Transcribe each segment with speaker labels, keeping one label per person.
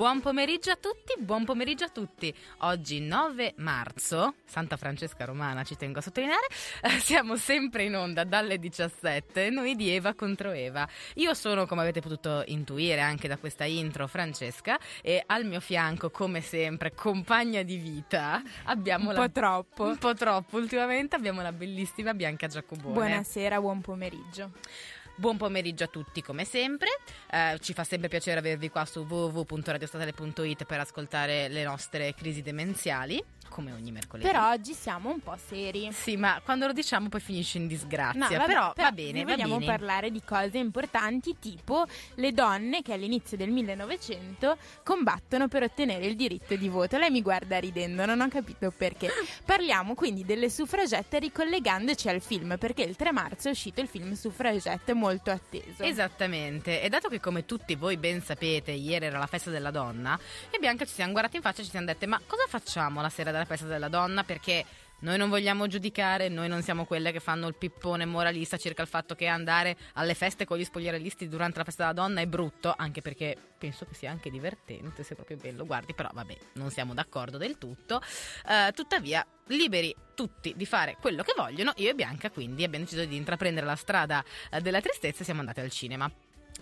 Speaker 1: Buon pomeriggio a tutti, buon pomeriggio a tutti. Oggi 9 marzo, Santa Francesca Romana, ci tengo a sottolineare, eh, siamo sempre in onda dalle 17, noi di Eva contro Eva. Io sono, come avete potuto intuire anche da questa intro, Francesca e al mio fianco, come sempre, compagna di vita, abbiamo
Speaker 2: Un
Speaker 1: la...
Speaker 2: po' troppo.
Speaker 1: Un po' troppo, ultimamente abbiamo la bellissima Bianca Giacobone.
Speaker 2: Buonasera, buon pomeriggio.
Speaker 1: Buon pomeriggio a tutti come sempre, eh, ci fa sempre piacere avervi qua su www.radiostatale.it per ascoltare le nostre crisi demenziali, come ogni mercoledì.
Speaker 2: Però oggi siamo un po' seri.
Speaker 1: Sì, ma quando lo diciamo poi finisce in disgrazia,
Speaker 2: No, vabbè,
Speaker 1: però,
Speaker 2: però
Speaker 1: va bene, va
Speaker 2: vogliamo
Speaker 1: bene.
Speaker 2: parlare di cose importanti tipo le donne che all'inizio del 1900 combattono per ottenere il diritto di voto. Lei mi guarda ridendo, non ho capito perché. Parliamo quindi delle suffragette ricollegandoci al film, perché il 3 marzo è uscito il film Suffragette molto atteso.
Speaker 1: Esattamente, e dato che come tutti voi ben sapete, ieri era la festa della donna, e Bianca ci siamo guardati in faccia e ci siamo dette ma cosa facciamo la sera della festa della donna? Perché noi non vogliamo giudicare, noi non siamo quelle che fanno il pippone moralista circa il fatto che andare alle feste con gli spogliarellisti durante la festa della donna è brutto, anche perché penso che sia anche divertente se proprio bello guardi, però vabbè, non siamo d'accordo del tutto. Eh, tuttavia, liberi tutti di fare quello che vogliono, io e Bianca quindi abbiamo deciso di intraprendere la strada eh, della tristezza e siamo andate al cinema.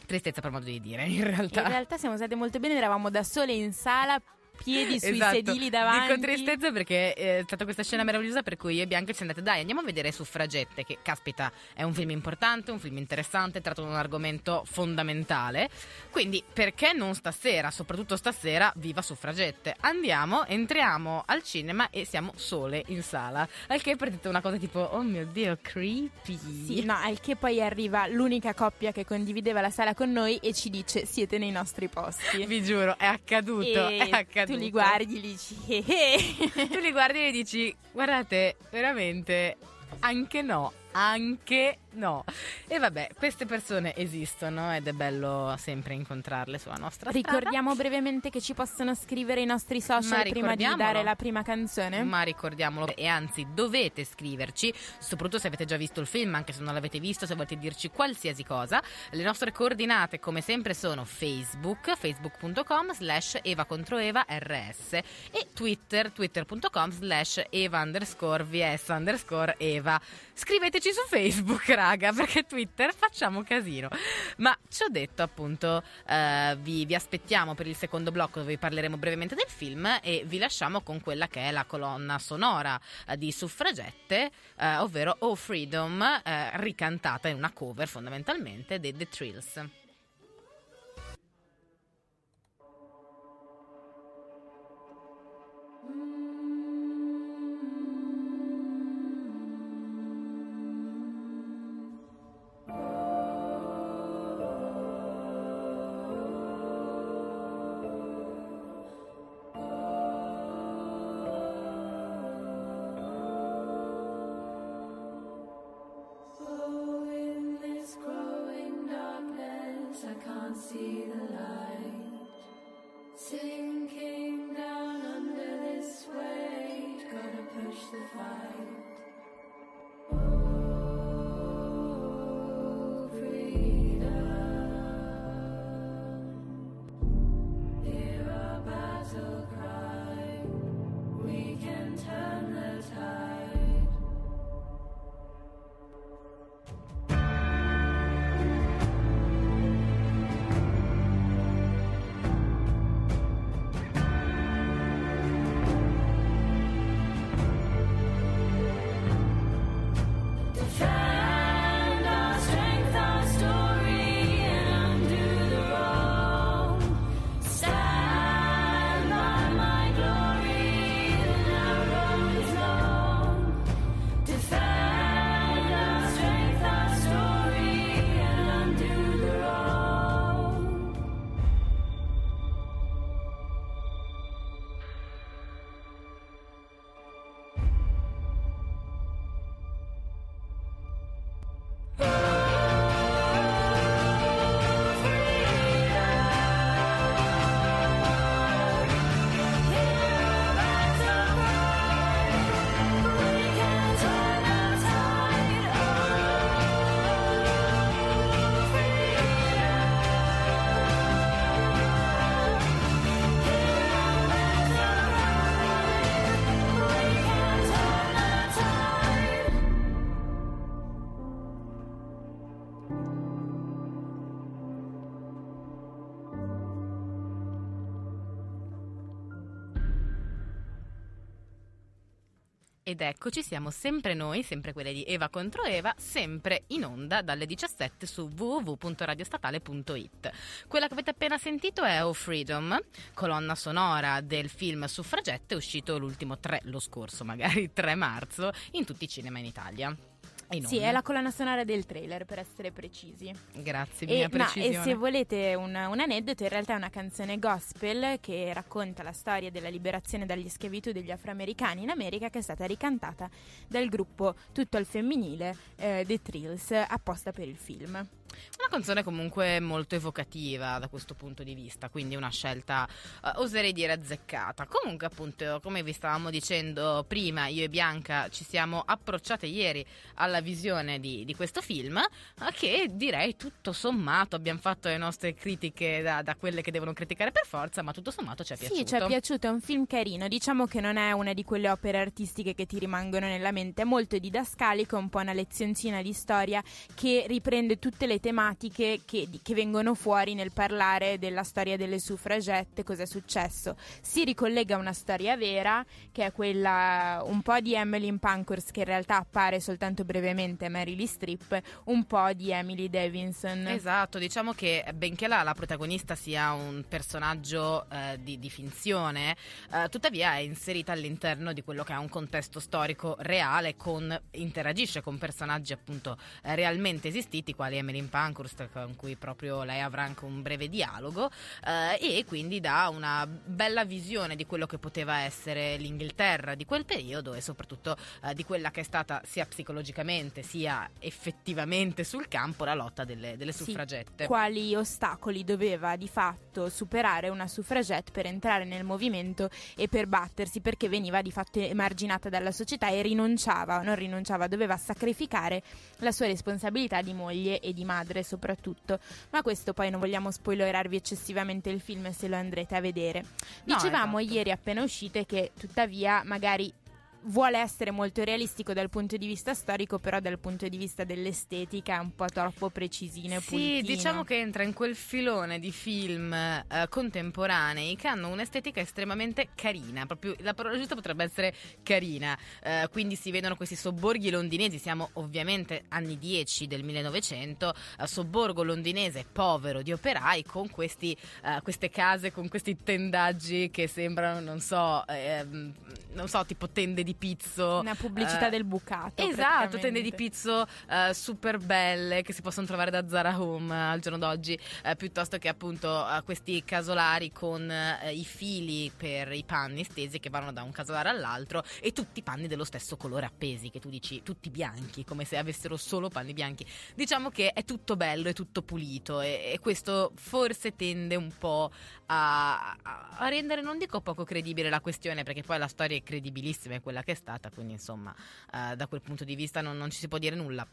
Speaker 1: Tristezza per modo di dire, in realtà.
Speaker 2: In realtà siamo state molto bene, eravamo da sole in sala, piedi sui
Speaker 1: Esatto.
Speaker 2: sedili davanti.
Speaker 1: Dico tristezza perché eh, è stata questa scena meravigliosa per cui io e Bianca ci siamo andate dai andiamo a vedere Suffragette che caspita è un film importante, un film interessante, tratta un argomento fondamentale quindi perché non stasera, soprattutto stasera, viva Suffragette andiamo, entriamo al cinema e siamo sole in sala al che per una cosa tipo oh mio dio creepy
Speaker 2: Sì, no, al che poi arriva l'unica coppia che condivideva la sala con noi e ci dice siete nei nostri posti.
Speaker 1: vi giuro è accaduto
Speaker 2: e
Speaker 1: è accaduto
Speaker 2: tu li guardi e dici eh, eh.
Speaker 1: tu li guardi e dici guardate veramente anche no anche no. E vabbè queste persone esistono ed è bello sempre incontrarle sulla nostra
Speaker 2: Ricordiamo brevemente che ci possono scrivere i nostri social prima di dare la prima canzone.
Speaker 1: ma ricordiamolo. E anzi dovete scriverci soprattutto se avete già visto il film anche se non l'avete visto se volete dirci qualsiasi cosa. Le nostre coordinate come sempre sono facebook facebook.com slash eva contro eva rs e twitter twitter.com slash eva underscore vs underscore eva. Scriveteci su facebook raga perché twitter facciamo casino ma ci ho detto appunto eh, vi, vi aspettiamo per il secondo blocco dove vi parleremo brevemente del film e vi lasciamo con quella che è la colonna sonora eh, di Suffragette, eh, ovvero Oh Freedom, eh, ricantata in una cover fondamentalmente dei The Trills. Ed eccoci, siamo sempre noi, sempre quelle di Eva contro Eva, sempre in onda dalle 17 su www.radiostatale.it. Quella che avete appena sentito è Oh Freedom, colonna sonora del film Suffragette, uscito l'ultimo 3, lo scorso magari 3 marzo, in tutti i cinema in Italia.
Speaker 2: Sì, è la colonna sonora del trailer, per essere precisi.
Speaker 1: Grazie,
Speaker 2: E,
Speaker 1: mia
Speaker 2: no, e
Speaker 1: precisione.
Speaker 2: se volete un, un aneddoto, in realtà è una canzone gospel che racconta la storia della liberazione dagli schiavitù degli afroamericani in America, che è stata ricantata dal gruppo tutto al femminile eh, The Trills, apposta per il film.
Speaker 1: Una canzone comunque molto evocativa da questo punto di vista, quindi una scelta, eh, oserei dire, azzeccata. Comunque, appunto, come vi stavamo dicendo prima, io e Bianca ci siamo approcciate ieri alla visione di, di questo film, eh, che direi tutto sommato abbiamo fatto le nostre critiche da, da quelle che devono criticare per forza, ma tutto sommato ci è piaciuto.
Speaker 2: Sì, ci è piaciuto, è un film carino. Diciamo che non è una di quelle opere artistiche che ti rimangono nella mente, è molto didascalico, un po' una lezioncina di storia che riprende tutte le tematiche che, che vengono fuori nel parlare della storia delle suffragette, cosa è successo. Si ricollega a una storia vera, che è quella un po' di Emmeline Pankhurst, che in realtà appare soltanto brevemente Lee Streep, un po' di Emily Davidson.
Speaker 1: Esatto, diciamo che benché la, la protagonista sia un personaggio eh, di, di finzione, eh, tuttavia è inserita all'interno di quello che è un contesto storico reale, con, interagisce con personaggi appunto eh, realmente esistiti, quali Emily Pankhurst, con cui proprio lei avrà anche un breve dialogo, eh, e quindi dà una bella visione di quello che poteva essere l'Inghilterra di quel periodo e soprattutto eh, di quella che è stata sia psicologicamente sia effettivamente sul campo la lotta delle, delle
Speaker 2: Sì,
Speaker 1: suffragette.
Speaker 2: quali ostacoli doveva di fatto superare una suffragette per entrare nel movimento e per battersi perché veniva di fatto emarginata dalla società e rinunciava, non rinunciava, doveva sacrificare la sua responsabilità di moglie e di madre soprattutto. Ma questo poi non vogliamo spoilerarvi eccessivamente il film se lo andrete a vedere.
Speaker 1: No,
Speaker 2: Dicevamo
Speaker 1: esatto.
Speaker 2: ieri appena uscite che tuttavia magari vuole essere molto realistico dal punto di vista storico, però dal punto di vista dell'estetica è un po' troppo precisino e
Speaker 1: Sì,
Speaker 2: pulitino.
Speaker 1: diciamo che entra in quel filone di film eh, contemporanei che hanno un'estetica estremamente carina, proprio la parola giusta potrebbe essere carina. Eh, quindi si vedono questi sobborghi londinesi, siamo ovviamente anni 10 del 1900, eh, sobborgo londinese povero di operai con questi, eh, queste case, con questi tendaggi che sembrano, non so, ehm, non so, tipo tende di pizzo.
Speaker 2: Una pubblicità
Speaker 1: eh,
Speaker 2: del bucato.
Speaker 1: Esatto, tende di pizzo eh, super belle che si possono trovare da Zara Home eh, al giorno d'oggi, eh, piuttosto che appunto eh, questi casolari con eh, i fili per i panni stesi che vanno da un casolare all'altro e tutti i panni dello stesso colore appesi, che tu dici tutti bianchi, come se avessero solo panni bianchi. Diciamo che è tutto bello, è tutto pulito e, e questo forse tende un po' a- a rendere, non dico poco credibile la questione, perché poi la storia è credibilissima, è quella che è stata, quindi insomma eh, da quel punto di vista non, non ci si può dire nulla.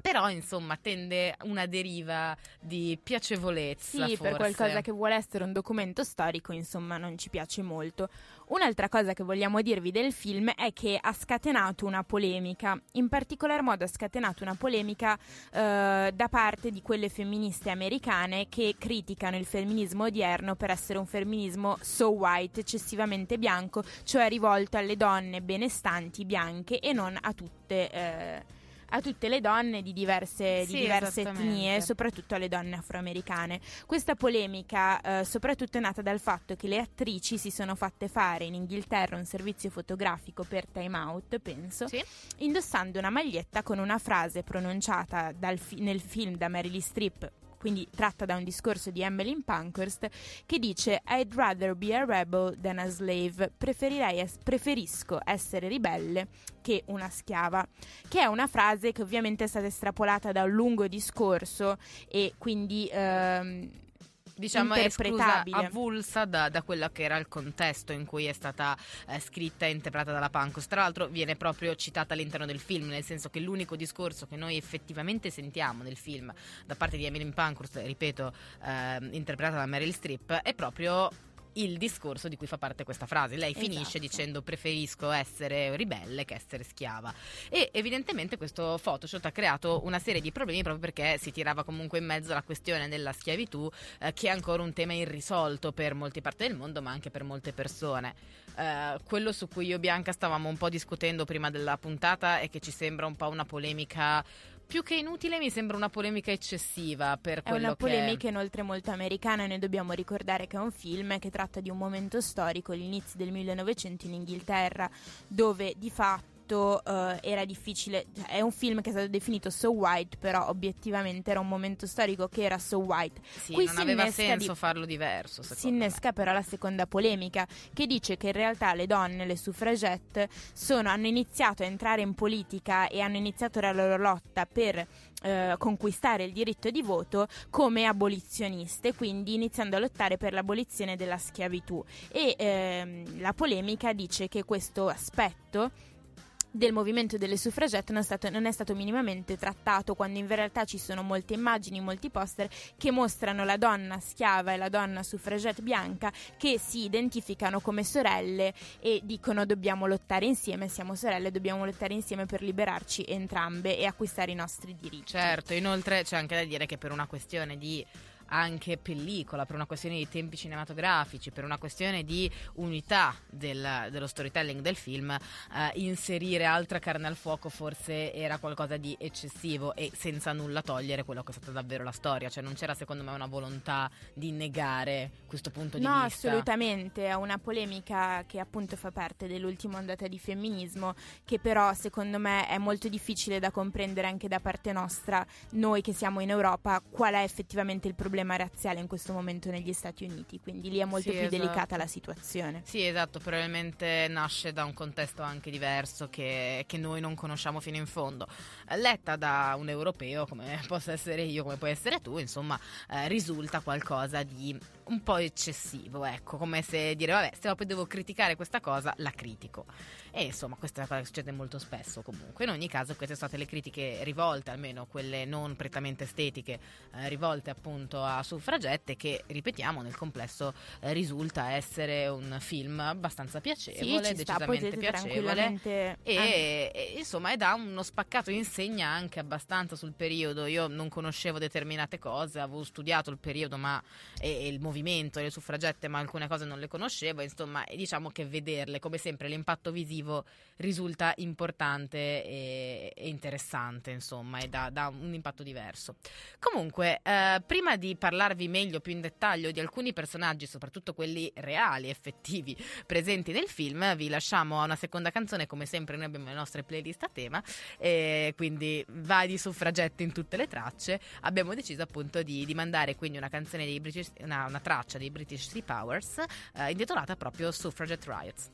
Speaker 1: Però, insomma, tende una deriva di piacevolezza.
Speaker 2: Sì, per
Speaker 1: forse.
Speaker 2: qualcosa che vuole essere un documento storico, insomma, non ci piace molto. Un'altra cosa che vogliamo dirvi del film è che ha scatenato una polemica, in particolar modo ha scatenato una polemica eh, da parte di quelle femministe americane che criticano il femminismo odierno per essere un femminismo so white, eccessivamente bianco, cioè rivolto alle donne benestanti bianche e non a tutte. eh, a tutte le donne di diverse, di
Speaker 1: Sì,
Speaker 2: diverse
Speaker 1: esattamente.
Speaker 2: etnie, soprattutto alle donne afroamericane. Questa polemica eh, soprattutto è nata dal fatto che le attrici si sono fatte fare in Inghilterra un servizio fotografico per Time Out, penso,
Speaker 1: Sì.
Speaker 2: indossando una maglietta con una frase pronunciata fi- nel film da Mary Lee Streep quindi tratta da un discorso di Emmeline Pankhurst che dice I'd rather be a rebel than a slave. Es- preferisco essere ribelle che una schiava. Che è una frase che ovviamente è stata estrapolata da un lungo discorso e quindi ehm,
Speaker 1: Diciamo è
Speaker 2: interpretabile.
Speaker 1: avulsa da, da quello che era il contesto in cui è stata eh, scritta e interpretata dalla Pancos. Tra l'altro viene proprio citata all'interno del film, nel senso che l'unico discorso che noi effettivamente sentiamo nel film da parte di Emily Pankhurst, ripeto, eh, interpretata da Meryl Streep, è proprio il discorso di cui fa parte questa frase. Lei finisce
Speaker 2: Esatto.
Speaker 1: dicendo preferisco essere ribelle che essere schiava. E evidentemente questo Photoshop ha creato una serie di problemi proprio perché si tirava comunque in mezzo la questione della schiavitù, eh, che è ancora un tema irrisolto per molte parti del mondo, ma anche per molte persone. Eh, quello su cui io e Bianca stavamo un po' discutendo prima della puntata è che ci sembra un po' una polemica. Più che inutile, mi sembra una polemica eccessiva per
Speaker 2: È
Speaker 1: quello
Speaker 2: una polemica inoltre molto americana e noi dobbiamo ricordare che è un film che tratta di un momento storico, l'inizio del 1900 in Inghilterra, dove di fatto eh, era difficile, cioè, è un film che è stato definito so white, però obiettivamente era un momento storico che era so white.
Speaker 1: Sì,
Speaker 2: Qui
Speaker 1: non aveva
Speaker 2: innesca
Speaker 1: senso
Speaker 2: di-
Speaker 1: farlo diverso.
Speaker 2: Si
Speaker 1: secondo me.
Speaker 2: innesca però la seconda polemica che dice che in realtà le donne, le suffragette, sono- hanno iniziato a entrare in politica e hanno iniziato la loro lotta per eh, conquistare il diritto di voto come abolizioniste, quindi iniziando a lottare per l'abolizione della schiavitù. E ehm, la polemica dice che questo aspetto del movimento delle suffragette non è, stato, non è stato minimamente trattato quando in realtà ci sono molte immagini, molti poster che mostrano la donna schiava e la donna suffragette bianca che si identificano come sorelle e dicono dobbiamo lottare insieme, siamo sorelle, dobbiamo lottare insieme per liberarci entrambe e acquistare i nostri diritti.
Speaker 1: Certo, inoltre c'è anche da dire che per una questione di anche pellicola, per una questione di tempi cinematografici, per una questione di unità del- dello storytelling del film, eh, inserire altra carne al fuoco forse era qualcosa di eccessivo e senza nulla togliere quello che è stata davvero la storia, cioè non c'era secondo me una volontà di negare questo punto di
Speaker 2: No,
Speaker 1: vista.
Speaker 2: assolutamente, è una polemica che appunto fa parte dell'ultima ondata di femminismo, che però secondo me è molto difficile da comprendere anche da parte nostra, noi che siamo in Europa, qual è effettivamente il problema razziale in questo momento negli Stati Uniti, quindi lì è molto
Speaker 1: Sì,
Speaker 2: più
Speaker 1: esatto.
Speaker 2: delicata la situazione.
Speaker 1: Sì, esatto, probabilmente nasce da un contesto anche diverso che, che noi non conosciamo fino in fondo. Eh, Letta da un europeo, come posso essere io, come puoi essere tu, insomma, eh, risulta qualcosa di un po' eccessivo, ecco, come se dire, vabbè, se poi devo criticare questa cosa, la critico. E insomma, questa è una cosa che succede molto spesso comunque. In ogni caso, queste sono state le critiche rivolte, almeno quelle non prettamente estetiche, eh, rivolte appunto a suffragette, che ripetiamo nel complesso eh, risulta essere un film abbastanza piacevole,
Speaker 2: sì, ci sta,
Speaker 1: decisamente
Speaker 2: potete
Speaker 1: piacevole. E, e, insomma è da uno spaccato insegna anche abbastanza sul periodo. Io non conoscevo determinate cose, avevo studiato il periodo ma, e, e il movimento e le suffragette, ma alcune cose non le conoscevo. Insomma, diciamo che vederle, come sempre, l'impatto visivo risulta importante e, e interessante, insomma, e dà, un impatto diverso. Comunque, eh, prima di parlarvi meglio, più in dettaglio di alcuni personaggi, soprattutto quelli reali, effettivi, presenti nel film, vi lasciamo a una seconda canzone, come sempre noi abbiamo le nostre playlist a tema, e quindi vari suffragetti in tutte le tracce. Abbiamo deciso appunto di, di mandare quindi una canzone dei British, una, una traccia dei British Sea Powers, eh, intitolata proprio Suffragette Riots.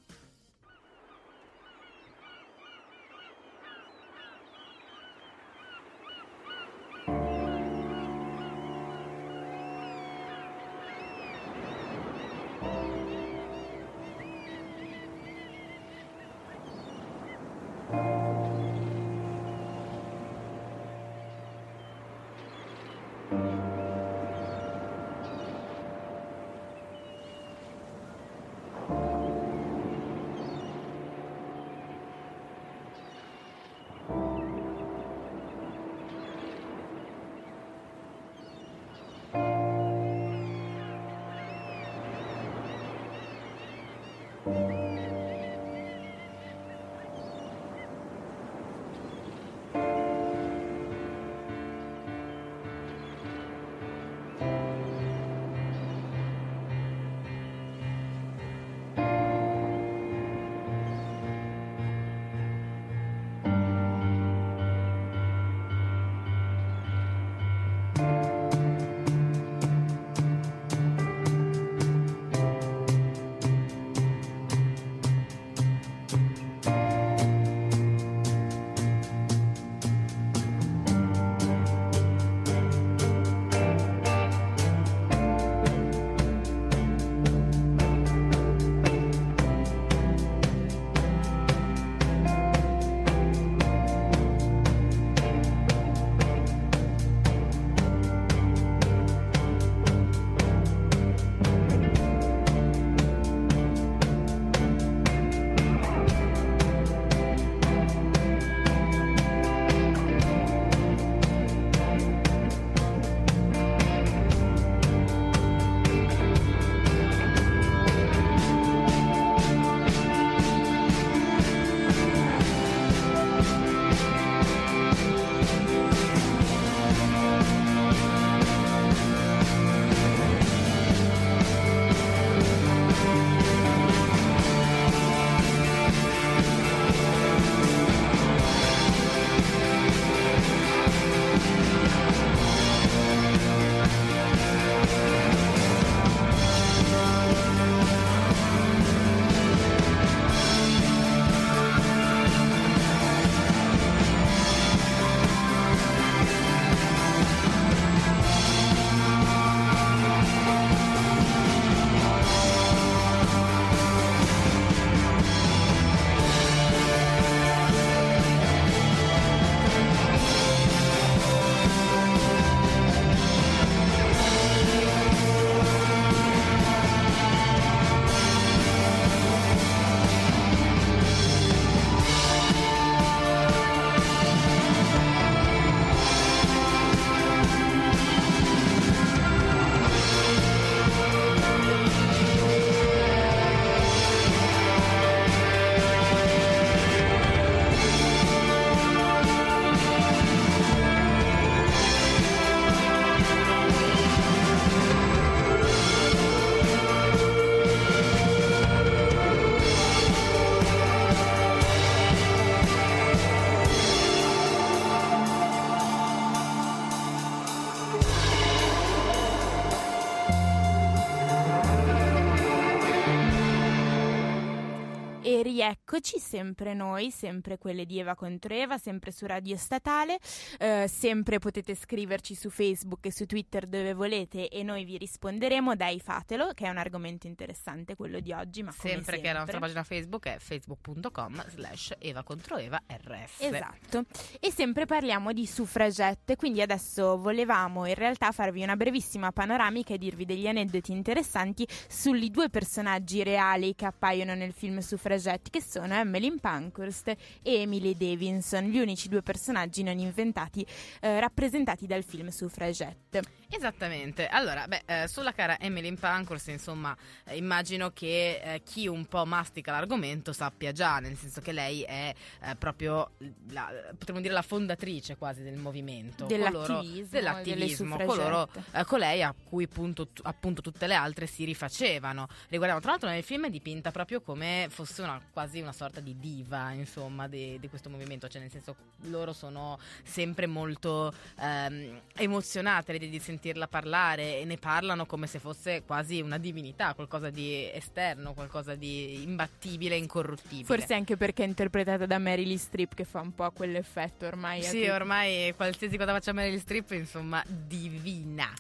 Speaker 2: Rieccoci, sempre noi, sempre quelle di Eva contro Eva, sempre su Radio Statale, eh, sempre potete scriverci su Facebook e su Twitter dove volete e noi vi risponderemo, dai fatelo, che è un argomento interessante quello di oggi, ma come
Speaker 1: Sempre, che la nostra
Speaker 2: sempre.
Speaker 1: pagina Facebook è facebook.com slash Eva contro Eva RS.
Speaker 2: Esatto, e sempre parliamo di suffragette, quindi adesso volevamo in realtà farvi una brevissima panoramica e dirvi degli aneddoti interessanti sui due personaggi reali che appaiono nel film Suffragetti, che sono Emmeline Pankhurst e Emily Davidson, gli unici due personaggi non inventati eh, rappresentati dal film Suffragette.
Speaker 1: Esattamente. Allora, beh, eh, sulla cara Emily Pankhurst, insomma, eh, immagino che eh, chi un po' mastica l'argomento sappia già, nel senso che lei è eh, proprio, la, potremmo dire, la fondatrice quasi del movimento. coloro-
Speaker 2: Dell'attivismo,
Speaker 1: dell'attivismo,
Speaker 2: delle
Speaker 1: coloro, eh, colei a cui appunto, tu- appunto tutte le altre si rifacevano. Riguardavano, tra l'altro nel film è dipinta proprio come fosse una, quasi una sorta di diva, insomma, di, di questo movimento, cioè nel senso loro sono sempre molto ehm, emozionate di, di sentirla parlare e ne parlano come se fosse quasi una divinità, qualcosa di esterno, qualcosa di imbattibile, incorruttibile.
Speaker 2: Forse anche perché è interpretata da Meryl Streep che fa un po' quell'effetto ormai.
Speaker 1: Sì, ormai qualsiasi cosa faccia Meryl Streep, insomma, divina.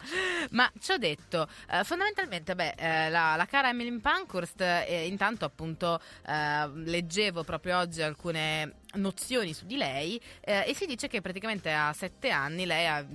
Speaker 1: Ma ci ho detto, eh, fondamentalmente, beh, eh, la, la cara Emily Pankhurst, eh, intanto appunto eh, leggevo proprio oggi alcune nozioni su di lei eh, e si dice che praticamente a sette anni lei ha...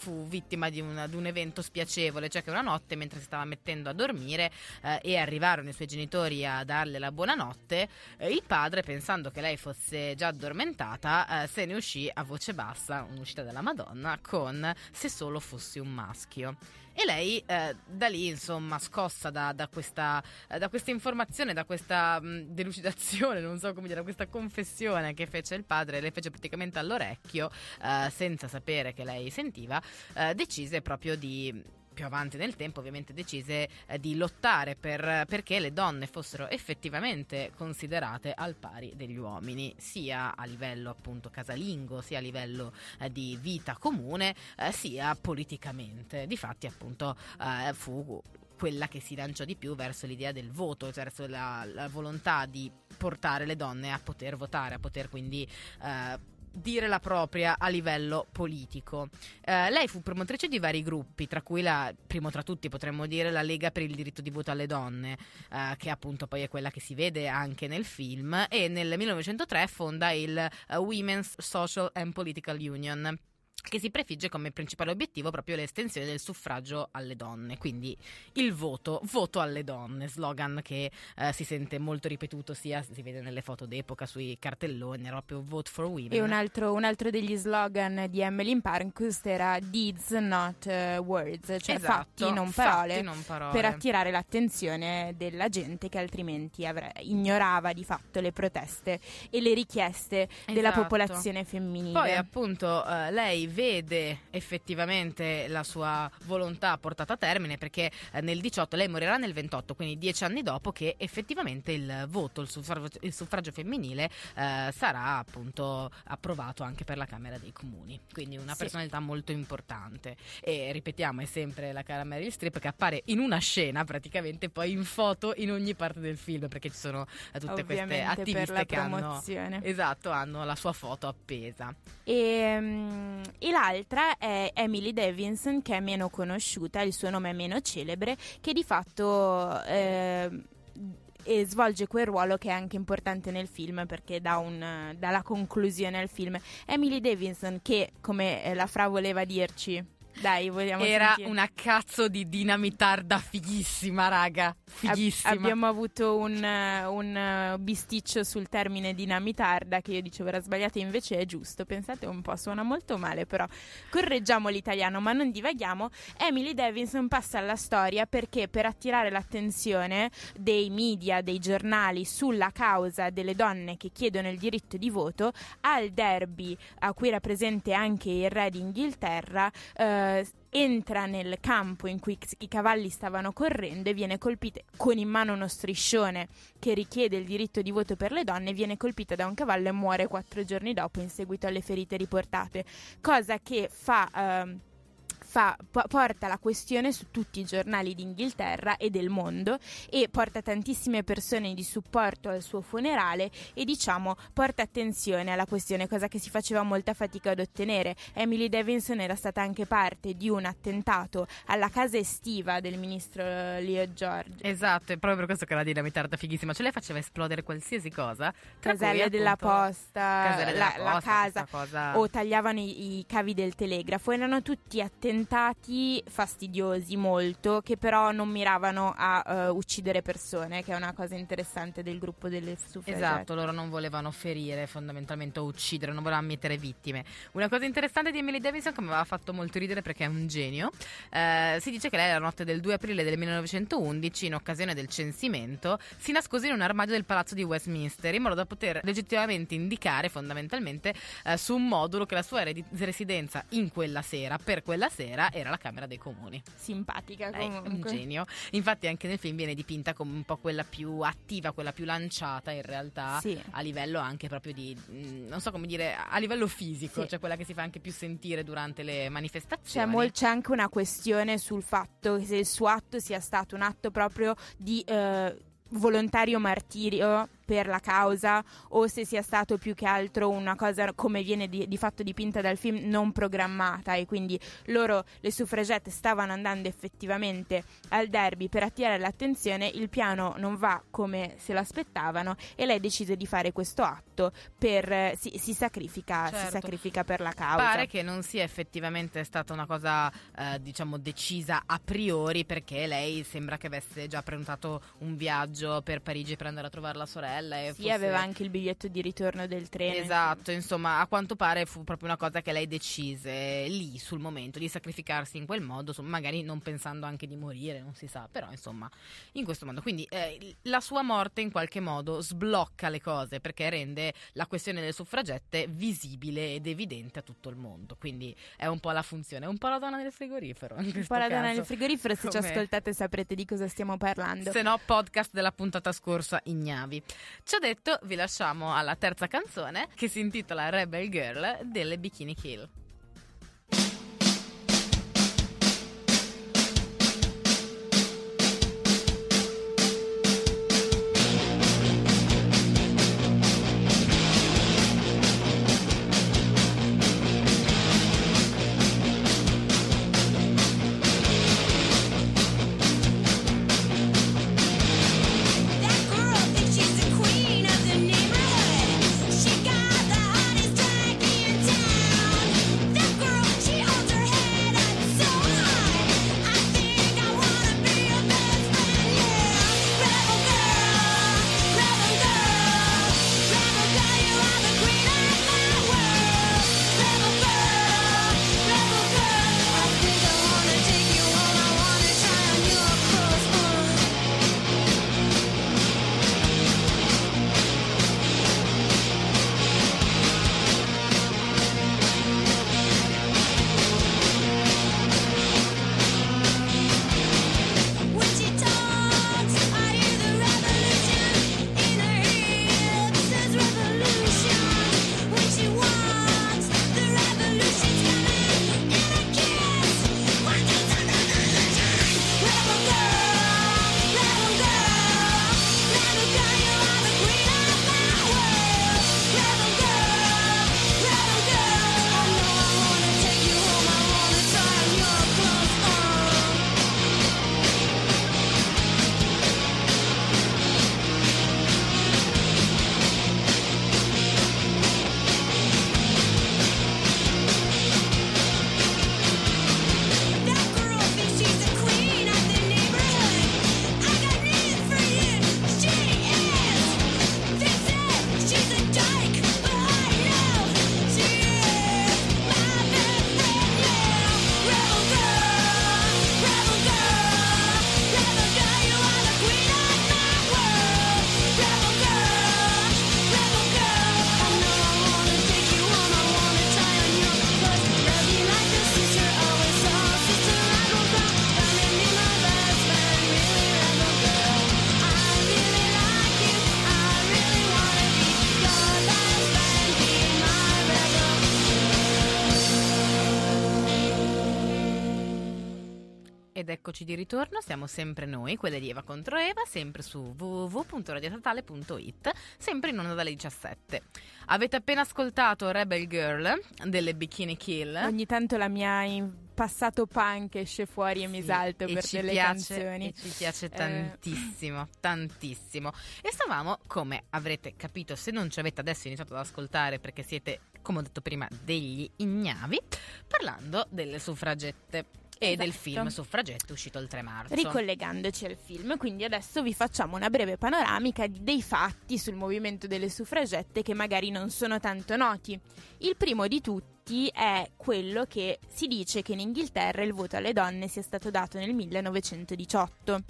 Speaker 1: Fu vittima di un, di un evento spiacevole, cioè che una notte, mentre si stava mettendo a dormire eh, e arrivarono i suoi genitori a darle la buonanotte, eh, il padre, pensando che lei fosse già addormentata, eh, se ne uscì a voce bassa, un'uscita della Madonna, con Se solo fossi un maschio. E lei eh, da lì, insomma, scossa da, da questa, da questa informazione, da questa mh, delucidazione, non so come dire, da questa confessione che fece il padre, le fece praticamente all'orecchio, eh, senza sapere che lei sentiva, eh, decise proprio di più avanti nel tempo ovviamente decise eh, di lottare per, perché le donne fossero effettivamente considerate al pari degli uomini, sia a livello appunto casalingo, sia a livello eh, di vita comune, eh, sia politicamente. Difatti appunto eh, fu quella che si lanciò di più verso l'idea del voto, verso la, la volontà di portare le donne a poter votare, a poter quindi eh, dire la propria a livello politico. Eh, lei fu promotrice di vari gruppi, tra cui la, primo tra tutti potremmo dire la Lega per il diritto di voto alle donne, eh, che appunto poi è quella che si vede anche nel film, e nel 1903 fonda il eh, Women's Social and Political Union che si prefigge come principale obiettivo proprio l'estensione del suffragio alle donne, quindi il voto, voto alle donne, slogan che eh, si sente molto ripetuto sia si vede nelle foto d'epoca sui cartelloni, era proprio vote for women.
Speaker 2: E un altro, un altro degli slogan di Emmeline Pankhurst era deeds not eh, words, cioè
Speaker 1: Esatto,
Speaker 2: fatti non
Speaker 1: fatti,
Speaker 2: parole,
Speaker 1: non parole.
Speaker 2: per attirare l'attenzione della gente che altrimenti avre- ignorava di fatto le proteste e le richieste della
Speaker 1: Esatto.
Speaker 2: popolazione femminile.
Speaker 1: Poi appunto eh, lei vede effettivamente la sua volontà portata a termine perché eh, nel 18 lei morirà nel 28, quindi dieci anni dopo che effettivamente il voto, il suffragio, il suffragio femminile eh, sarà appunto approvato anche per la Camera dei Comuni. Quindi una
Speaker 2: Sì.
Speaker 1: personalità molto importante. E ripetiamo, è sempre la cara Meryl Streep che appare in una scena praticamente poi in foto in ogni parte del film perché ci sono eh, tutte queste
Speaker 2: Ovviamente per
Speaker 1: attiviste
Speaker 2: la
Speaker 1: che hanno...
Speaker 2: promozione.
Speaker 1: Esatto, hanno la sua foto appesa.
Speaker 2: E, mm, e l'altra è Emily Davidson, che è meno conosciuta, il suo nome è meno celebre, che di fatto eh, e svolge quel ruolo che è anche importante nel film perché dà, un, dà la conclusione al film. Emily Davidson, che come eh, la Fra voleva dirci, dai, vogliamo
Speaker 1: Era
Speaker 2: sentire.
Speaker 1: una cazzo di dinamitarda fighissima, raga.
Speaker 2: Ab-
Speaker 1: Fighissima.
Speaker 2: abbiamo avuto un, eh, un, eh, bisticcio sul termine dinamitarda che io dicevo era sbagliato e invece è giusto. Pensate un po', suona molto male, però correggiamo l'italiano, ma non divaghiamo. Emily Davidson passa alla storia perché per attirare l'attenzione dei media, dei giornali sulla causa delle donne che chiedono il diritto di voto, al derby a cui era presente anche il re d'Inghilterra, eh, entra nel campo in cui i cavalli stavano correndo e viene colpita con in mano uno striscione che richiede il diritto di voto per le donne, viene colpita da un cavallo e muore quattro giorni dopo in seguito alle ferite riportate, cosa che fa... ehm, fa- po- porta la questione su tutti i giornali d'Inghilterra e del mondo e porta tantissime persone di supporto al suo funerale e diciamo porta attenzione alla questione, cosa che si faceva molta fatica ad ottenere. Emily Davidson era stata anche parte di un attentato alla casa estiva del ministro eh, Leo George.
Speaker 1: Esatto, è proprio per questo che la dinamitarda fighissima. Cioè lei faceva esplodere qualsiasi cosa. cui,
Speaker 2: della posta,
Speaker 1: caselle della
Speaker 2: la, la
Speaker 1: posta,
Speaker 2: casa o tagliavano i, i cavi del telegrafo. Erano tutti attentati fastidiosi molto che però non miravano a eh, uccidere persone, che è una cosa interessante del gruppo delle suffragette.
Speaker 1: Esatto, loro non volevano ferire fondamentalmente o uccidere, non volevano mettere vittime. Una cosa interessante di Emily Davidson che mi aveva fatto molto ridere perché è un genio, eh, si dice che lei la notte del 2 aprile del 1911, in occasione del censimento, si nascose in un armadio del palazzo di Westminster in modo da poter legittimamente indicare fondamentalmente eh, su un modulo che la sua residenza in quella sera, per quella sera, era la Camera dei Comuni.
Speaker 2: Simpatica
Speaker 1: Lei è un
Speaker 2: comunque.
Speaker 1: genio. Infatti anche nel film viene dipinta come un po' quella più attiva, quella più lanciata in realtà
Speaker 2: Sì.
Speaker 1: a livello anche proprio di mm, non so come dire, a livello fisico,
Speaker 2: Sì.
Speaker 1: cioè quella che si fa anche più sentire durante le
Speaker 2: C'è,
Speaker 1: manifestazioni.
Speaker 2: mol- c'è anche una questione sul fatto che se il suo atto sia stato un atto proprio di eh, volontario martirio per la causa o se sia stato più che altro una cosa come viene di, di fatto dipinta dal film non programmata e quindi loro le suffragette stavano andando effettivamente al derby per attirare l'attenzione il piano non va come se lo aspettavano e lei decide di fare questo atto per si, si sacrifica si
Speaker 1: Certo.
Speaker 2: sacrifica per la causa
Speaker 1: Pare che non sia effettivamente stata una cosa, eh, diciamo, decisa a priori perché lei sembra che avesse già prenotato un viaggio per Parigi per andare a trovare la sorella. E
Speaker 2: Sì,
Speaker 1: fosse-
Speaker 2: aveva anche il biglietto di ritorno del treno.
Speaker 1: Esatto, insomma, a quanto pare fu proprio una cosa che lei decise lì sul momento di sacrificarsi in quel modo, magari non pensando anche di morire, non si sa, però insomma, in questo modo. Quindi eh, la sua morte in qualche modo sblocca le cose perché rende la questione delle suffragette visibile ed evidente a tutto il mondo. Quindi è un po' la funzione, è un po' la donna del frigorifero.
Speaker 2: Un po' la donna
Speaker 1: caso.
Speaker 2: nel frigorifero, se ci
Speaker 1: Come-
Speaker 2: ascoltate saprete di cosa stiamo parlando.
Speaker 1: Se no, podcast della puntata scorsa ignavi. Ciò detto, vi lasciamo alla terza canzone che si intitola Rebel Girl delle Bikini Kill. Di ritorno, siamo sempre noi, quelle di Eva contro Eva, sempre su www.radiostatale.it, sempre in onda dalle 17. Avete appena ascoltato Rebel Girl delle Bikini Kill.
Speaker 2: Ogni tanto la mia in passato punk esce fuori e mi
Speaker 1: Sì,
Speaker 2: salto
Speaker 1: e
Speaker 2: per delle
Speaker 1: piace,
Speaker 2: canzoni.
Speaker 1: Ci piace
Speaker 2: Eh.
Speaker 1: tantissimo, tantissimo. E stavamo, come avrete capito, se non ci avete adesso iniziato ad ascoltare perché siete, come ho detto prima, degli ignavi, parlando delle suffragette e del
Speaker 2: Esatto.
Speaker 1: film Suffragette uscito il 3 marzo.
Speaker 2: Ricollegandoci al film, quindi adesso vi facciamo una breve panoramica dei fatti sul movimento delle suffragette che magari non sono tanto noti. Il primo di tutti è quello che si dice che in Inghilterra il voto alle donne sia stato dato nel 1918.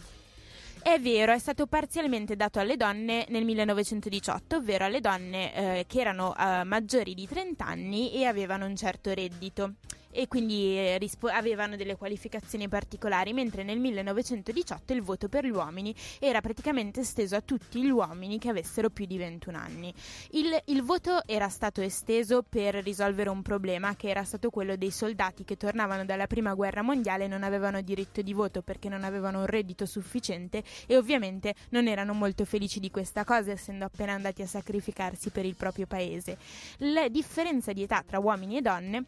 Speaker 2: È vero, è stato parzialmente dato alle donne nel 1918, ovvero alle donne eh, che erano eh, maggiori di 30 anni e avevano un certo reddito e quindi eh, rispo- avevano delle qualificazioni particolari, mentre nel 1918 il voto per gli uomini era praticamente esteso a tutti gli uomini che avessero più di 21 anni. Il, il voto era stato esteso per risolvere un problema che era stato quello dei soldati che tornavano dalla prima guerra mondiale e non avevano diritto di voto perché non avevano un reddito sufficiente e ovviamente non erano molto felici di questa cosa essendo appena andati a sacrificarsi per il proprio paese. La differenza di età tra uomini e donne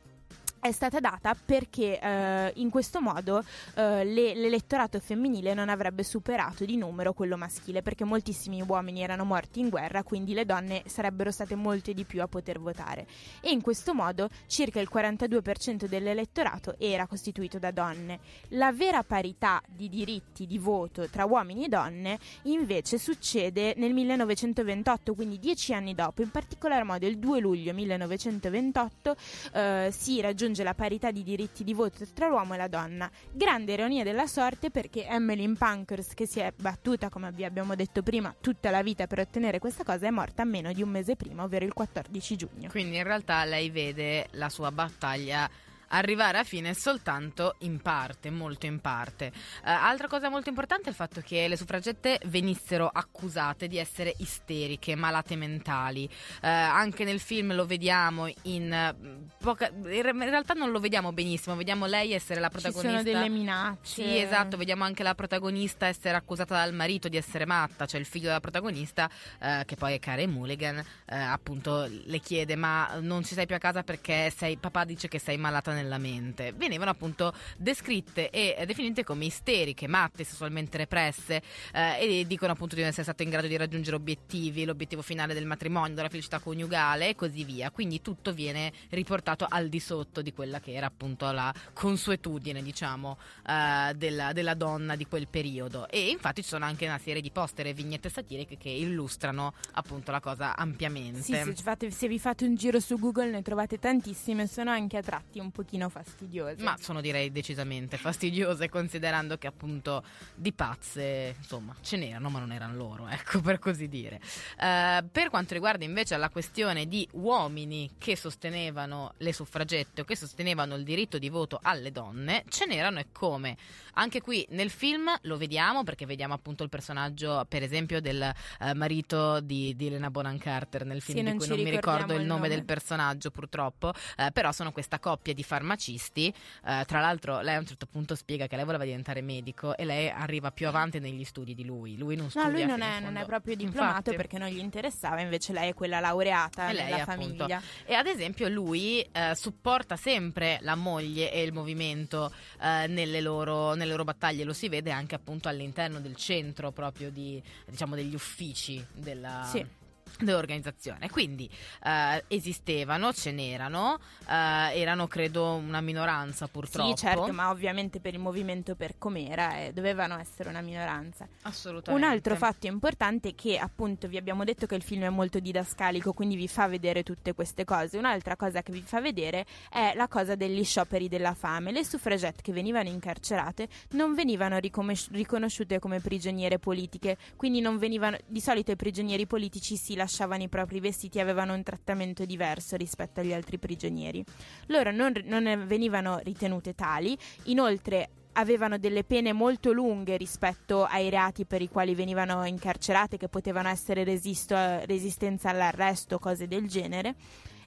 Speaker 2: è stata data perché eh, in questo modo eh, le- l'elettorato femminile non avrebbe superato di numero quello maschile perché moltissimi uomini erano morti in guerra quindi le donne sarebbero state molte di più a poter votare e in questo modo circa il 42% dell'elettorato era costituito da donne. La vera parità di diritti di voto tra uomini e donne invece succede nel 1928 quindi dieci anni dopo in particolar modo il 2 luglio 1928 eh, si raggiunge la parità di diritti di voto tra l'uomo e la donna. Grande ironia della sorte perché Emmeline Pankhurst, che si è battuta, come vi abbiamo detto prima, tutta la vita per ottenere questa cosa, è morta meno di un mese prima, ovvero il 14 giugno.
Speaker 1: Quindi in realtà lei vede la sua battaglia arrivare a fine soltanto in parte, molto in parte. Eh, altra cosa molto importante è il fatto che le suffragette venissero accusate di essere isteriche, malate mentali. Eh, anche nel film lo vediamo in eh, poca in re- in realtà non lo vediamo benissimo, vediamo lei essere la
Speaker 2: Ci
Speaker 1: protagonista.
Speaker 2: sono delle minacce.
Speaker 1: Sì, esatto, vediamo anche la protagonista essere accusata dal marito di essere matta, cioè il figlio della protagonista, eh, che poi è Karen Mulligan, eh, appunto le chiede ma non ci sei più a casa perché sei, papà dice che sei malata nella mente. Venivano appunto descritte e definite come isteriche, matte, sessualmente represse eh, e dicono appunto di non essere state in grado di raggiungere obiettivi, l'obiettivo finale del matrimonio, della felicità coniugale e così via. Quindi tutto viene riportato al di sotto di quella che era appunto la consuetudine, diciamo, eh, della, della donna di quel periodo. E infatti ci sono anche una serie di poster e vignette satiriche che illustrano appunto la cosa ampiamente.
Speaker 2: Sì, se, fate- se vi fate un giro su Google ne trovate tantissime, sono anche a tratti un pochino fastidiose.
Speaker 1: Ma sono direi decisamente fastidiose considerando che appunto di pazze, insomma, ce n'erano ma non erano loro, ecco per così dire. Eh, per quanto riguarda invece la questione di uomini che sostenevano le suffragette o che sostenevano il diritto di voto alle donne, ce n'erano e come. Anche qui nel film lo vediamo perché vediamo appunto il personaggio per esempio del eh, marito di, di Elena Bonham Carter nel film
Speaker 2: Sì,
Speaker 1: di
Speaker 2: non
Speaker 1: cui non mi ricordo il
Speaker 2: il
Speaker 1: nome
Speaker 2: nome.
Speaker 1: del personaggio purtroppo, eh, però sono questa coppia di farmacisti eh, tra l'altro, lei a un certo punto spiega che lei voleva diventare medico e lei arriva più avanti negli studi di lui. Lui non studia.
Speaker 2: No, lui non è, non è proprio diplomato
Speaker 1: Infatti.
Speaker 2: perché non gli interessava, invece lei è quella laureata
Speaker 1: E lei,
Speaker 2: nella
Speaker 1: appunto.
Speaker 2: famiglia.
Speaker 1: E ad esempio lui eh, supporta sempre la moglie e il movimento eh, nelle, loro, nelle loro battaglie, lo si vede anche appunto all'interno del centro proprio di, diciamo, degli uffici della...
Speaker 2: Sì.
Speaker 1: Dell'organizzazione quindi eh, esistevano, ce n'erano eh, erano credo una minoranza purtroppo
Speaker 2: Sì, certo, ma ovviamente per il movimento per com'era eh, dovevano essere una minoranza.
Speaker 1: assolutamente
Speaker 2: Un altro fatto importante è che appunto vi abbiamo detto che il film è molto didascalico, quindi vi fa vedere tutte queste cose. Un'altra cosa che vi fa vedere è la cosa degli scioperi della fame. Le suffragette che venivano incarcerate non venivano riconosciute come prigioniere politiche, quindi non venivano di solito i prigionieri politici si lasciavano i propri vestiti avevano un trattamento diverso rispetto agli altri prigionieri. Loro non, non venivano ritenute tali, inoltre avevano delle pene molto lunghe rispetto ai reati per i quali venivano incarcerate, che potevano essere resisto- resistenza all'arresto, cose del genere,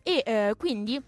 Speaker 2: e eh, quindi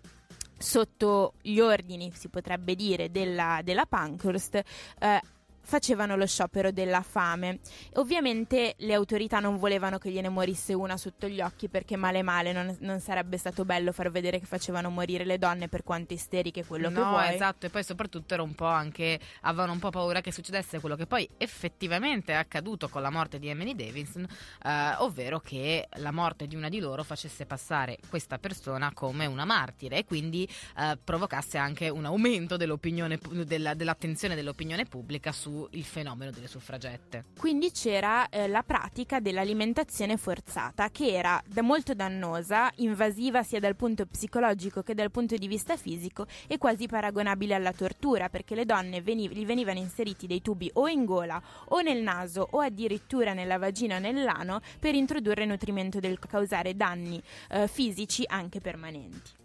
Speaker 2: sotto gli ordini, si potrebbe dire, della, della Pankhurst, eh, facevano lo sciopero della fame. Ovviamente le autorità non volevano che gliene morisse una sotto gli occhi perché male male non, non sarebbe stato bello far vedere che facevano morire le donne per quanto isteriche quello che
Speaker 1: no,
Speaker 2: vuoi.
Speaker 1: esatto, e poi soprattutto era un po' anche avevano un po' paura che succedesse quello che poi effettivamente è accaduto con la morte di Emily Davidson, eh, ovvero che la morte di una di loro facesse passare questa persona come una martire e quindi eh, provocasse anche un aumento dell'opinione della- dell'attenzione dell'opinione pubblica sul fenomeno delle suffragette.
Speaker 2: Quindi c'era eh, la pratica dell'alimentazione forzata che era da molto dannosa, invasiva sia dal punto psicologico che dal punto di vista fisico e quasi paragonabile alla tortura perché le donne veni- gli venivano inseriti dei tubi o in gola o nel naso o addirittura nella vagina o nell'ano per introdurre nutrimento del causare danni eh, fisici anche permanenti.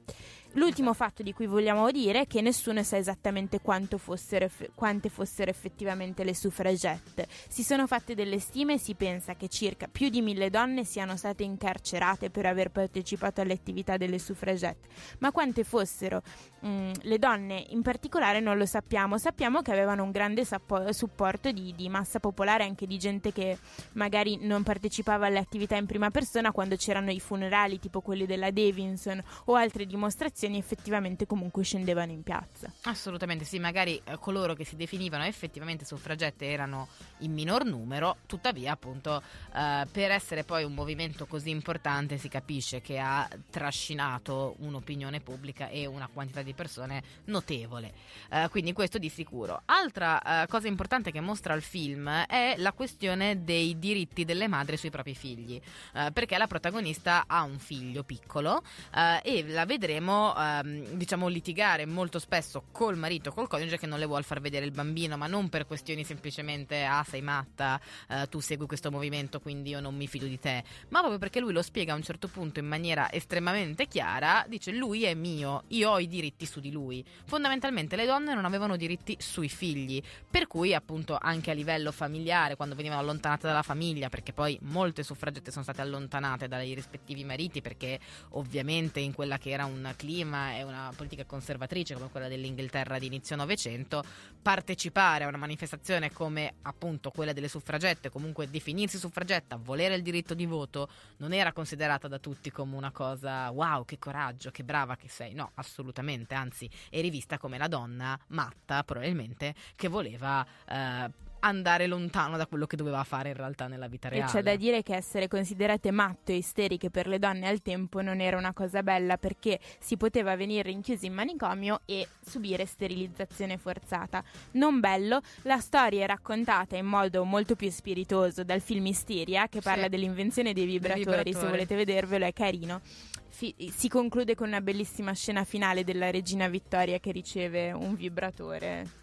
Speaker 2: L'ultimo fatto di cui vogliamo dire è che nessuno sa esattamente fossero quante fossero effettivamente le suffragette. Si sono fatte delle stime e si pensa che circa più di mille donne siano state incarcerate per aver partecipato alle attività delle suffragette, ma quante fossero mm, le donne in particolare non lo sappiamo. Sappiamo che avevano un grande sappo- supporto di, di massa popolare, anche di gente che magari non partecipava alle attività in prima persona quando c'erano i funerali tipo quelli della Davidson o altre dimostrazioni effettivamente comunque scendevano in piazza.
Speaker 1: Assolutamente sì, magari eh, coloro che si definivano effettivamente suffragette erano in minor numero, tuttavia appunto eh, per essere poi un movimento così importante si capisce che ha trascinato un'opinione pubblica e una quantità di persone notevole, Eh, quindi questo di sicuro. Altra eh, cosa importante che mostra il film è la questione dei diritti delle madri sui propri figli, eh, perché la protagonista ha un figlio piccolo eh, e la vedremo ehm, diciamo litigare molto spesso col marito, col coniuge che non le vuole far vedere il bambino, ma non per questioni semplicemente ah sei matta, eh, tu segui questo movimento quindi io non mi fido di te, ma proprio perché lui lo spiega a un certo punto in maniera estremamente chiara, dice lui è mio, io ho i diritti su di lui. Fondamentalmente le donne non avevano diritti sui figli, per cui appunto anche a livello familiare, quando venivano allontanate dalla famiglia, perché poi molte suffragette sono state allontanate dai rispettivi mariti, perché ovviamente in quella che era un clima e una politica conservatrice come quella dell'Inghilterra di inizio Novecento, partecipare a una manifestazione come appunto quella delle suffragette, comunque definirsi suffragetta, volere il diritto di voto, non era considerata da tutti come una cosa wow, che coraggio, che brava che sei. No, assolutamente, anzi, eri vista come la donna matta, probabilmente, che voleva eh, andare lontano da quello che doveva fare in realtà nella vita
Speaker 2: E
Speaker 1: reale.
Speaker 2: c'è da dire che essere considerate matte o isteriche per le donne al tempo non era una cosa bella perché si poteva venire rinchiusi in manicomio e subire sterilizzazione forzata. Non bello, la storia è raccontata in modo molto più spiritoso dal film Isteria che
Speaker 1: Sì.
Speaker 2: parla dell'invenzione dei vibratori, se
Speaker 1: vibratori.
Speaker 2: volete vedervelo è carino. Fi- si conclude con una bellissima scena finale della regina Vittoria che riceve un vibratore.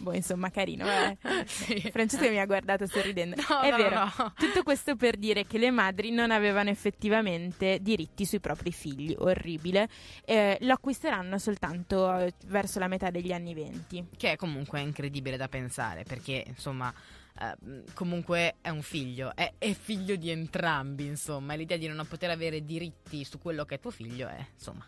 Speaker 2: Boh, insomma, carino. eh.
Speaker 1: Sì.
Speaker 2: Francesca mi ha guardato sorridendo.
Speaker 1: No,
Speaker 2: è
Speaker 1: no,
Speaker 2: vero.
Speaker 1: no.
Speaker 2: Tutto questo per dire che le madri non avevano effettivamente diritti sui propri figli, orribile, Eh, lo acquisteranno soltanto eh, verso la metà degli anni venti.
Speaker 1: Che è comunque incredibile da pensare, perché insomma. eh, comunque è un figlio, è, è figlio di entrambi, insomma, l'idea di non poter avere diritti su quello che è tuo figlio è, insomma,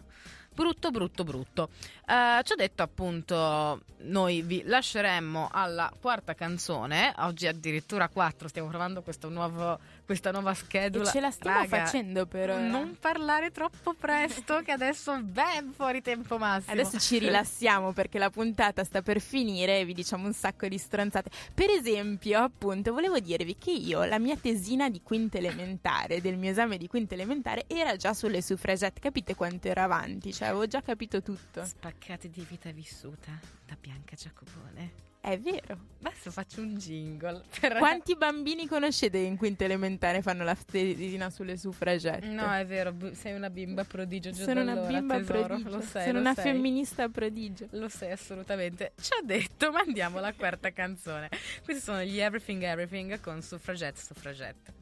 Speaker 1: brutto, brutto, brutto. Eh, ci ho detto appunto, noi vi lasceremmo alla quarta canzone, oggi addirittura quattro, stiamo provando questo nuovo, questa nuova
Speaker 2: E
Speaker 1: schedula.
Speaker 2: ce la stiamo
Speaker 1: Raga,
Speaker 2: facendo però.
Speaker 1: Non parlare troppo presto, che adesso è ben fuori tempo massimo.
Speaker 2: Adesso ci rilassiamo perché la puntata sta per finire e vi diciamo un sacco di stronzate. Per esempio, appunto, volevo dirvi che io, la mia tesina di quinta elementare, del mio esame di quinta elementare, era già sulle suffragette. Capite quanto ero avanti? Cioè, avevo già capito tutto.
Speaker 1: Spaccate di vita vissuta da Bianca Giacobone.
Speaker 2: È vero.
Speaker 1: Adesso faccio un jingle. Per...
Speaker 2: Quanti bambini conoscete in quinta elementare fanno la tesina sulle suffragette?
Speaker 1: No, è vero, sei una bimba prodigio già
Speaker 2: Sono una
Speaker 1: allora,
Speaker 2: bimba
Speaker 1: tesoro.
Speaker 2: prodigio.
Speaker 1: Lo sei,
Speaker 2: Sono
Speaker 1: lo
Speaker 2: una
Speaker 1: sei.
Speaker 2: femminista prodigio.
Speaker 1: Lo sei assolutamente. Ci ha detto, ma andiamo alla quarta canzone. Questi sono gli Everything Everything con Suffragette Suffragette.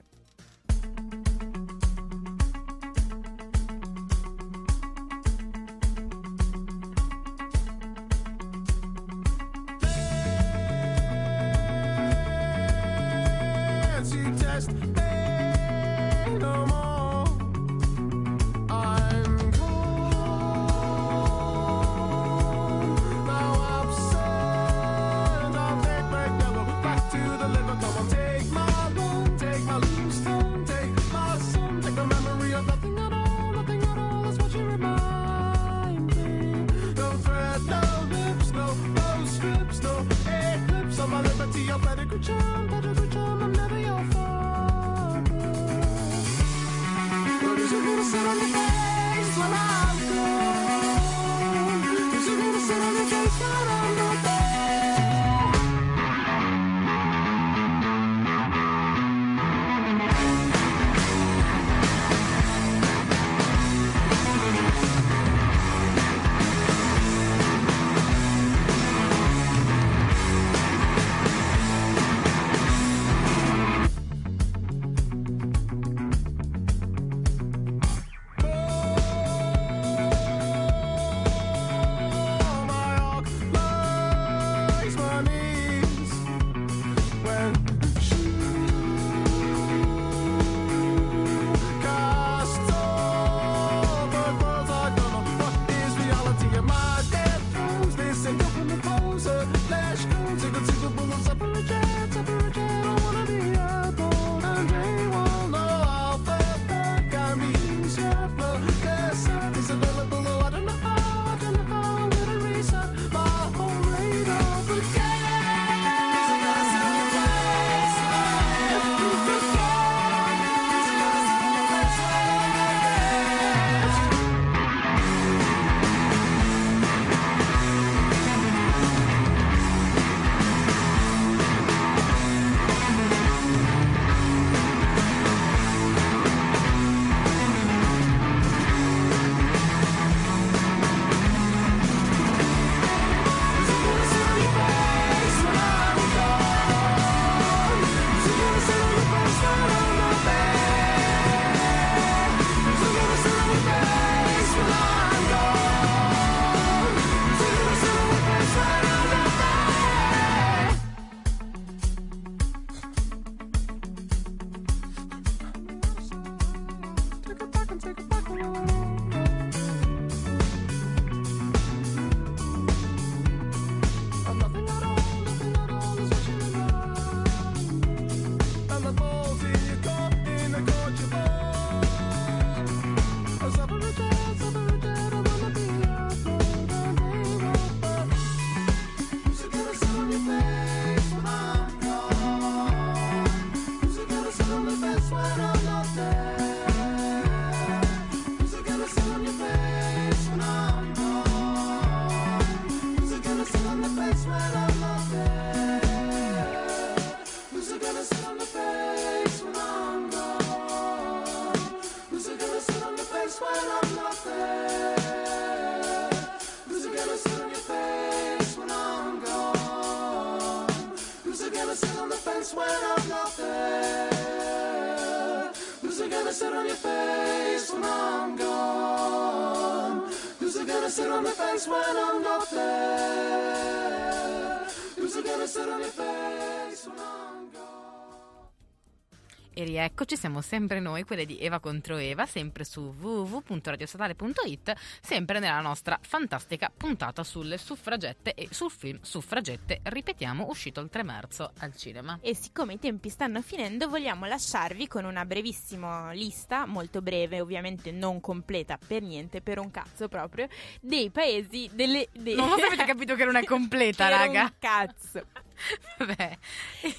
Speaker 1: E rieccoci, siamo sempre noi, quelle di Eva contro Eva, sempre su www.radiostatale.it, sempre nella nostra fantastica puntata sulle suffragette e sul film Suffragette, ripetiamo, uscito il 3 marzo al cinema.
Speaker 2: E siccome i tempi stanno finendo, vogliamo lasciarvi con una brevissima lista, molto breve, ovviamente non completa per niente, per un cazzo proprio, dei paesi delle... dei-
Speaker 1: Non so se avete capito che non è completa, raga.
Speaker 2: un cazzo.
Speaker 1: Vabbè,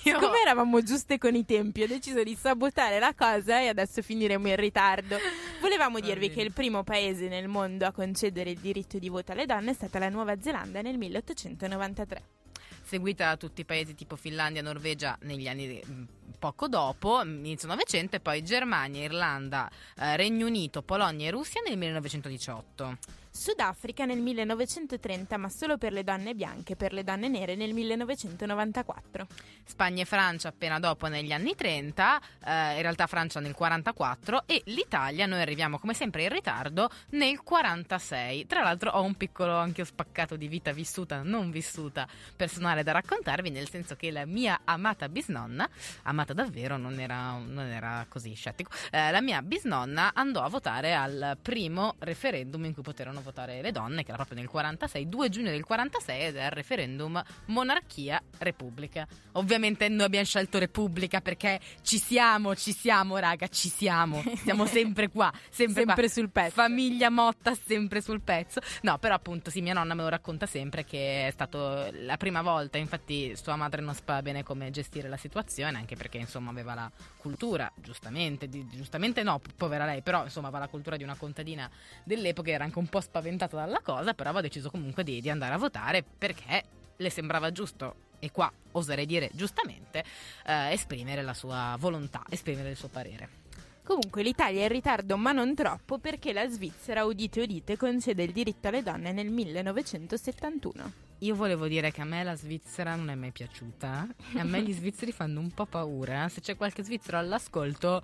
Speaker 1: io...
Speaker 2: Come eravamo giuste con i tempi, ho deciso di sabotare la cosa e adesso finiremo in ritardo. Volevamo
Speaker 1: Va
Speaker 2: dirvi che il primo paese nel mondo a concedere il diritto di voto alle donne è stata la Nuova Zelanda nel 1893.
Speaker 1: Seguita da tutti i paesi tipo Finlandia, Norvegia negli anni mm, poco dopo, inizio Novecento, e poi Germania, Irlanda, eh, Regno Unito, Polonia e Russia nel 1918.
Speaker 2: Sudafrica nel 1930, ma solo per le donne bianche, per le donne nere nel 1994.
Speaker 1: Spagna e Francia appena dopo negli anni 30, eh, in realtà Francia nel 44 e l'Italia, noi arriviamo come sempre in ritardo, nel 46. Tra l'altro ho un piccolo anche spaccato di vita vissuta, non vissuta, personale da raccontarvi, nel senso che la mia amata bisnonna, amata davvero, non era, non era così scettico, eh, la mia bisnonna andò a votare al primo referendum in cui poterono votare le donne, che era proprio nel 46, 2 giugno del 46 ed è il referendum monarchia-repubblica. Ovviamente noi abbiamo scelto repubblica perché ci siamo, ci siamo raga, ci siamo, siamo sempre qua, sempre,
Speaker 2: Sempre
Speaker 1: qua.
Speaker 2: sul pezzo.
Speaker 1: Famiglia Motta sempre sul pezzo. No, però appunto sì, mia nonna me lo racconta sempre che è stato la prima volta, infatti sua madre non sapeva bene come gestire la situazione, anche perché insomma aveva la cultura, giustamente, di- giustamente no, povera lei, però insomma aveva la cultura di una contadina dell'epoca, era anche un po' spaventata dalla cosa, però aveva deciso comunque di, di andare a votare perché le sembrava giusto. E qua oserei dire giustamente eh, esprimere la sua volontà, esprimere il suo parere.
Speaker 2: Comunque l'Italia è in ritardo, ma non troppo, perché la Svizzera, udite udite, concede il diritto alle donne nel 1971.
Speaker 1: Io volevo dire che a me la Svizzera non è mai piaciuta. E a me gli svizzeri fanno un po' paura. Se c'è qualche svizzero all'ascolto,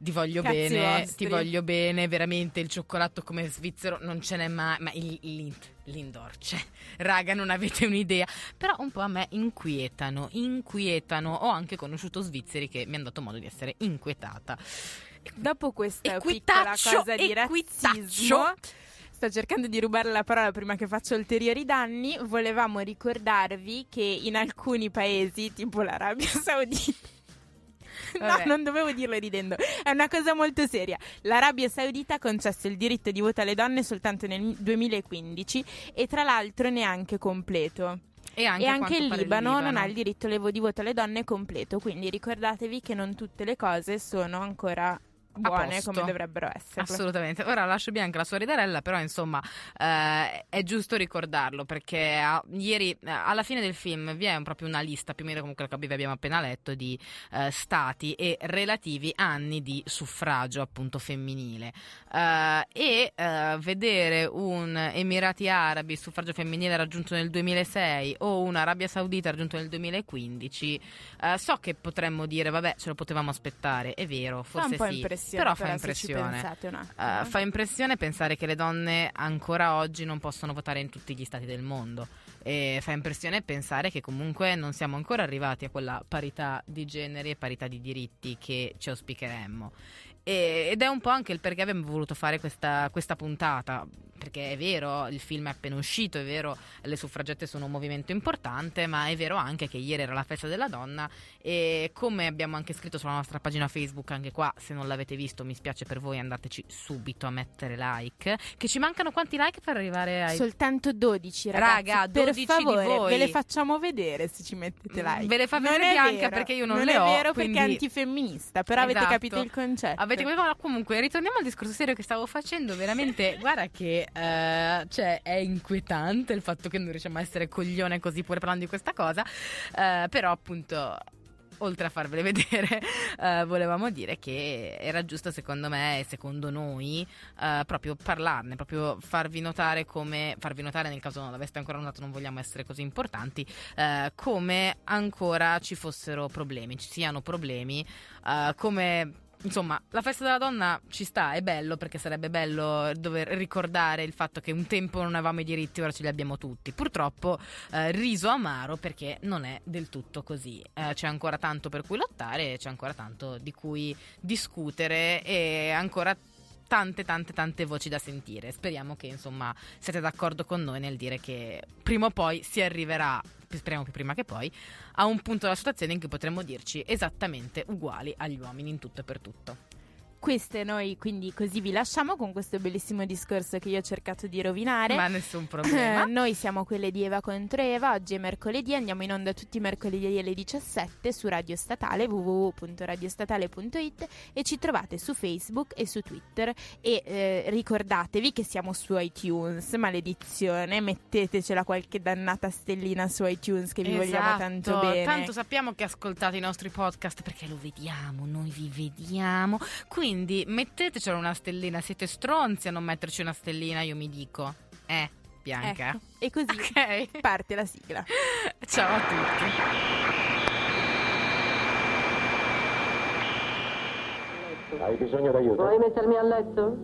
Speaker 1: ti voglio
Speaker 2: Cazzi
Speaker 1: bene,
Speaker 2: vostri.
Speaker 1: ti voglio bene, veramente il cioccolato come svizzero non ce n'è mai, ma il, l'int- l'indoor c'è. Raga, non avete un'idea. Però un po' a me inquietano, inquietano. Ho anche conosciuto svizzeri che mi hanno dato modo di essere inquietata.
Speaker 2: Dopo questa piccola cosa di razzismo, sto cercando di rubare la parola prima che faccia ulteriori danni, volevamo ricordarvi che in alcuni paesi, tipo l'Arabia Saudita, No, non dovevo dirlo ridendo. È una cosa molto seria. L'Arabia Saudita ha concesso il diritto di voto alle donne soltanto nel 2015 e tra l'altro neanche completo.
Speaker 1: E anche,
Speaker 2: e anche il
Speaker 1: pare
Speaker 2: Libano, non ha il diritto di voto alle donne completo. Quindi ricordatevi che non tutte le cose sono ancora buone come dovrebbero essere.
Speaker 1: Assolutamente. Ora lascio bianca la sua ridarella, però insomma eh, è giusto ricordarlo perché ah, ieri eh, alla fine del film vi è proprio una lista, più o meno come quella che vi abbiamo appena letto, di eh, stati e relativi anni di suffragio appunto femminile. Eh, e eh, vedere un Emirati Arabi suffragio femminile raggiunto nel 2006 o un'Arabia Saudita raggiunto nel 2015, eh, so che potremmo dire vabbè ce lo potevamo aspettare, è vero, forse
Speaker 2: un po'
Speaker 1: sì,
Speaker 2: impressione,
Speaker 1: però fa
Speaker 2: però, ci
Speaker 1: impressione. Uh, fa impressione pensare che le donne ancora oggi non possono votare in tutti gli stati del mondo e fa impressione pensare che comunque non siamo ancora arrivati a quella parità di generi e parità di diritti che ci auspicheremmo. E- ed è un po' anche il perché abbiamo voluto fare questa, questa puntata. Perché è vero, il film è appena uscito, è vero, le suffragette sono un movimento importante, ma è vero anche che ieri era la festa della donna e come abbiamo anche scritto sulla nostra pagina Facebook, anche qua, se non l'avete visto, mi spiace per voi, andateci subito a mettere like. Che ci mancano quanti like per arrivare ai...
Speaker 2: Soltanto 12 ragazzi.
Speaker 1: Raga, 12
Speaker 2: per
Speaker 1: di
Speaker 2: favore,
Speaker 1: voi.
Speaker 2: ve le facciamo vedere se ci mettete
Speaker 1: Mm,
Speaker 2: like.
Speaker 1: ve le fa
Speaker 2: Non
Speaker 1: vedere
Speaker 2: è
Speaker 1: Bianca perché io non le
Speaker 2: è
Speaker 1: ho,
Speaker 2: vero
Speaker 1: quindi-
Speaker 2: perché è antifemminista, però avete
Speaker 1: Esatto.
Speaker 2: capito il concetto.
Speaker 1: Avete capito? Ma comunque, ritorniamo al discorso serio che stavo facendo. Veramente, guarda che eh, cioè, è inquietante il fatto che non riusciamo a essere coglione così pure parlando di questa cosa. Eh, però, appunto. Oltre a farvele vedere, eh, volevamo dire che era giusto, secondo me e secondo noi, eh, proprio parlarne, proprio farvi notare come, farvi notare nel caso non l'aveste ancora notato, non vogliamo essere così importanti, eh, come ancora ci fossero problemi, ci siano problemi, eh, come Insomma, la festa della donna ci sta, è bello perché sarebbe bello dover ricordare il fatto che un tempo non avevamo i diritti, ora ce li abbiamo tutti. Purtroppo eh, riso amaro perché non è del tutto così. Eh, c'è ancora tanto per cui lottare, c'è ancora tanto di cui discutere e ancora tante tante tante voci da sentire. Speriamo che insomma siate d'accordo con noi nel dire che prima o poi si arriverà, speriamo più prima che poi, a un punto della situazione in cui potremmo dirci esattamente uguali agli uomini in tutto e per tutto.
Speaker 2: Queste noi quindi così vi lasciamo con questo bellissimo discorso che io ho cercato di rovinare.
Speaker 1: Ma nessun problema.
Speaker 2: Noi siamo quelle di Eva contro Eva, oggi è mercoledì, andiamo in onda tutti i mercoledì alle 17 su Radio Statale www.radiostatale.it e ci trovate su Facebook e su Twitter e eh, ricordatevi che siamo su iTunes, maledizione, mettetecela qualche dannata stellina su iTunes che vi vogliamo tanto
Speaker 1: Esatto,
Speaker 2: bene.
Speaker 1: Tanto sappiamo che ascoltate i nostri podcast perché lo vediamo, noi vi vediamo. Quindi mettetecelo una stellina, siete stronzi a non metterci una stellina, io mi dico. Eh, Bianca.
Speaker 2: Ecco, e così
Speaker 1: Ok.
Speaker 2: parte la sigla.
Speaker 1: Ciao a tutti.
Speaker 3: Hai bisogno d'aiuto?
Speaker 4: Vuoi mettermi a letto?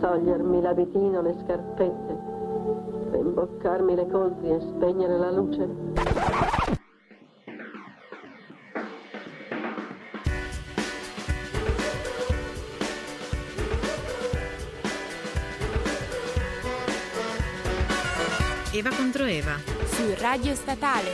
Speaker 4: Togliermi l'abitino, le scarpette, rimboccarmi le coltri e spegnere la luce?
Speaker 1: Eva contro Eva.
Speaker 2: su Radio Statale.